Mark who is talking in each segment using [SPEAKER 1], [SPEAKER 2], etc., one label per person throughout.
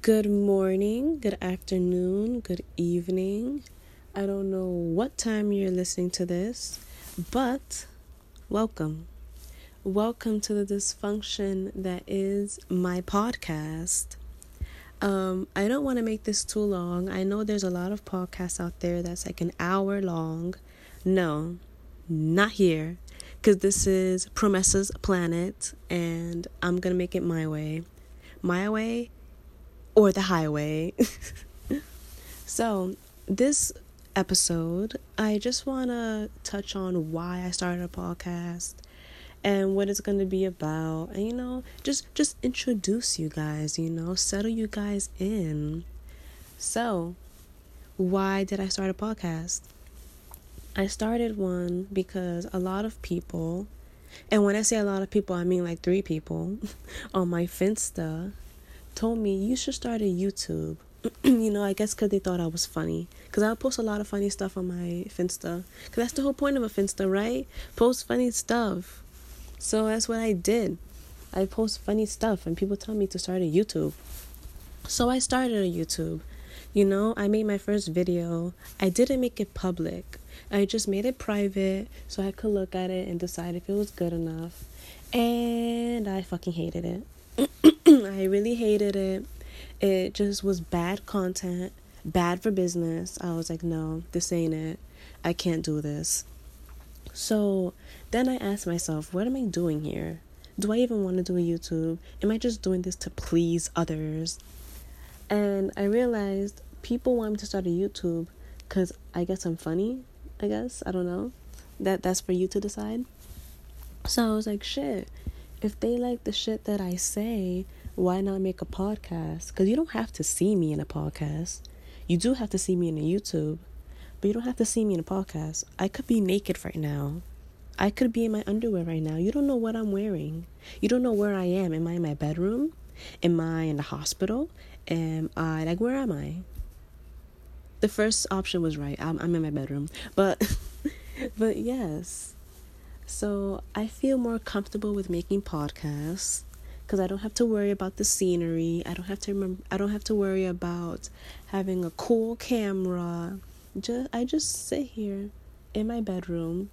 [SPEAKER 1] Good morning, good afternoon, good evening. I don't know what time you're listening to this, but welcome. Welcome to the dysfunction that is my podcast. Um, I don't want to make this too long. I know there's a lot of podcasts out there that's like an hour long. No, not here. Because this is Promessa's Planet, and I'm going to make it my way. My way or the highway. so, this episode, I just want to touch on why I started a podcast and what it's going to be about and you know just just introduce you guys you know settle you guys in so why did i start a podcast i started one because a lot of people and when i say a lot of people i mean like three people on my finsta told me you should start a YouTube. you know, I guess because they thought I was funny. Because I post a lot of funny stuff on my Finsta. Because that's the whole point of a Finsta, right? Post funny stuff. So that's what I did. I post funny stuff, and people tell me to start a YouTube. So I started a YouTube. You know, I made my first video. I didn't make it public. I just made it private so I could look at it and decide if it was good enough. And I fucking hated it. I really hated it. It just was bad content, bad for business. I was like, no, this ain't it. I can't do this. So then I asked myself, what am I doing here? Do I even want to do a YouTube? Am I just doing this to please others? And I realized people want me to start a YouTube because I guess I'm funny. I guess I don't know. That that's for you to decide. So I was like, shit if they like the shit that I say, why not make a podcast? Because you don't have to see me in a podcast. You do have to see me in a YouTube, but you don't have to see me in a podcast. I could be naked right now. I could be in my underwear right now. You don't know what I'm wearing. You don't know where I am. Am I in my bedroom? Am I in the hospital? Am I like where am I? The first option was right. I'm I'm in my bedroom. But but yes. So I feel more comfortable with making podcasts because I don't have to worry about the scenery. I don't have to remember I don't have to worry about having a cool camera. Just I just sit here in my bedroom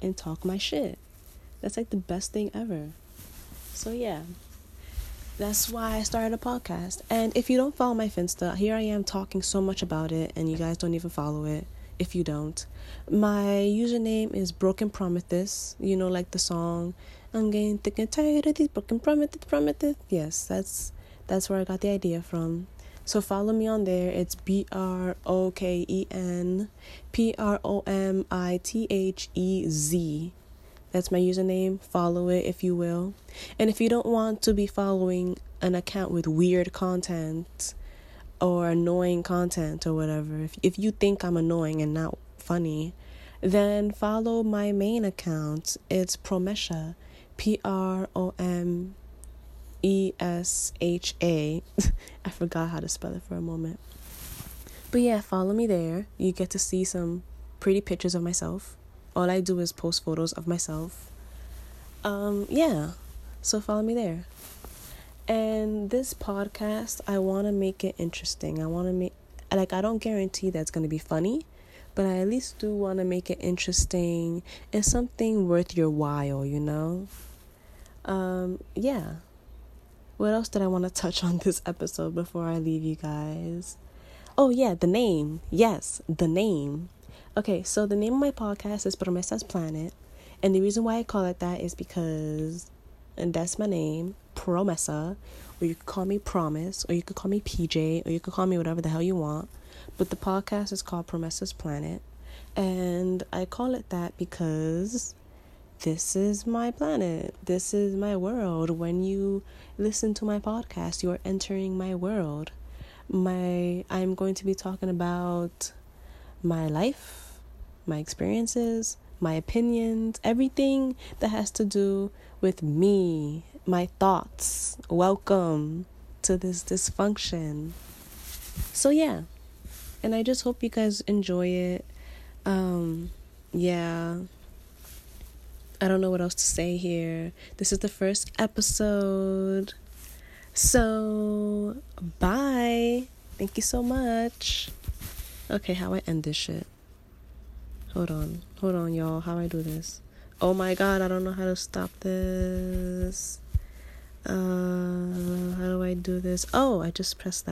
[SPEAKER 1] and talk my shit. That's like the best thing ever. So yeah. That's why I started a podcast. And if you don't follow my Finsta, here I am talking so much about it and you guys don't even follow it if you don't. My username is Broken Prometheus, you know, like the song. I'm getting thick and tired of these broken Prometheus, Prometheus. Yes, that's that's where I got the idea from. So follow me on there. It's B R O K E N P R O M I T H E Z. That's my username. Follow it if you will. And if you don't want to be following an account with weird content, or annoying content or whatever, if if you think I'm annoying and not funny, then follow my main account. It's Promesha, P R O M E S H A. I forgot how to spell it for a moment. But yeah, follow me there. You get to see some pretty pictures of myself. All I do is post photos of myself. Um, yeah. So follow me there. And this podcast, I want to make it interesting. I want to make, like, I don't guarantee that's going to be funny, but I at least do want to make it interesting and something worth your while, you know? Um, yeah. What else did I want to touch on this episode before I leave you guys? Oh, yeah, the name. Yes, the name. Okay, so the name of my podcast is Promesas Planet. And the reason why I call it that is because, and that's my name, Promesa, or you could call me Promise, or you could call me PJ, or you could call me whatever the hell you want. But the podcast is called Promesas Planet, and I call it that because this is my planet. This is my world. When you listen to my podcast, you are entering my world. My I'm going to be talking about my life, my experiences, my opinions, everything that has to do with me my thoughts. Welcome to this dysfunction. So yeah. And I just hope you guys enjoy it. Um yeah. I don't know what else to say here. This is the first episode. So, bye. Thank you so much. Okay, how I end this shit? Hold on. Hold on, y'all. How I do this? Oh my god, I don't know how to stop this. Uh, how do I do this? Oh, I just pressed that.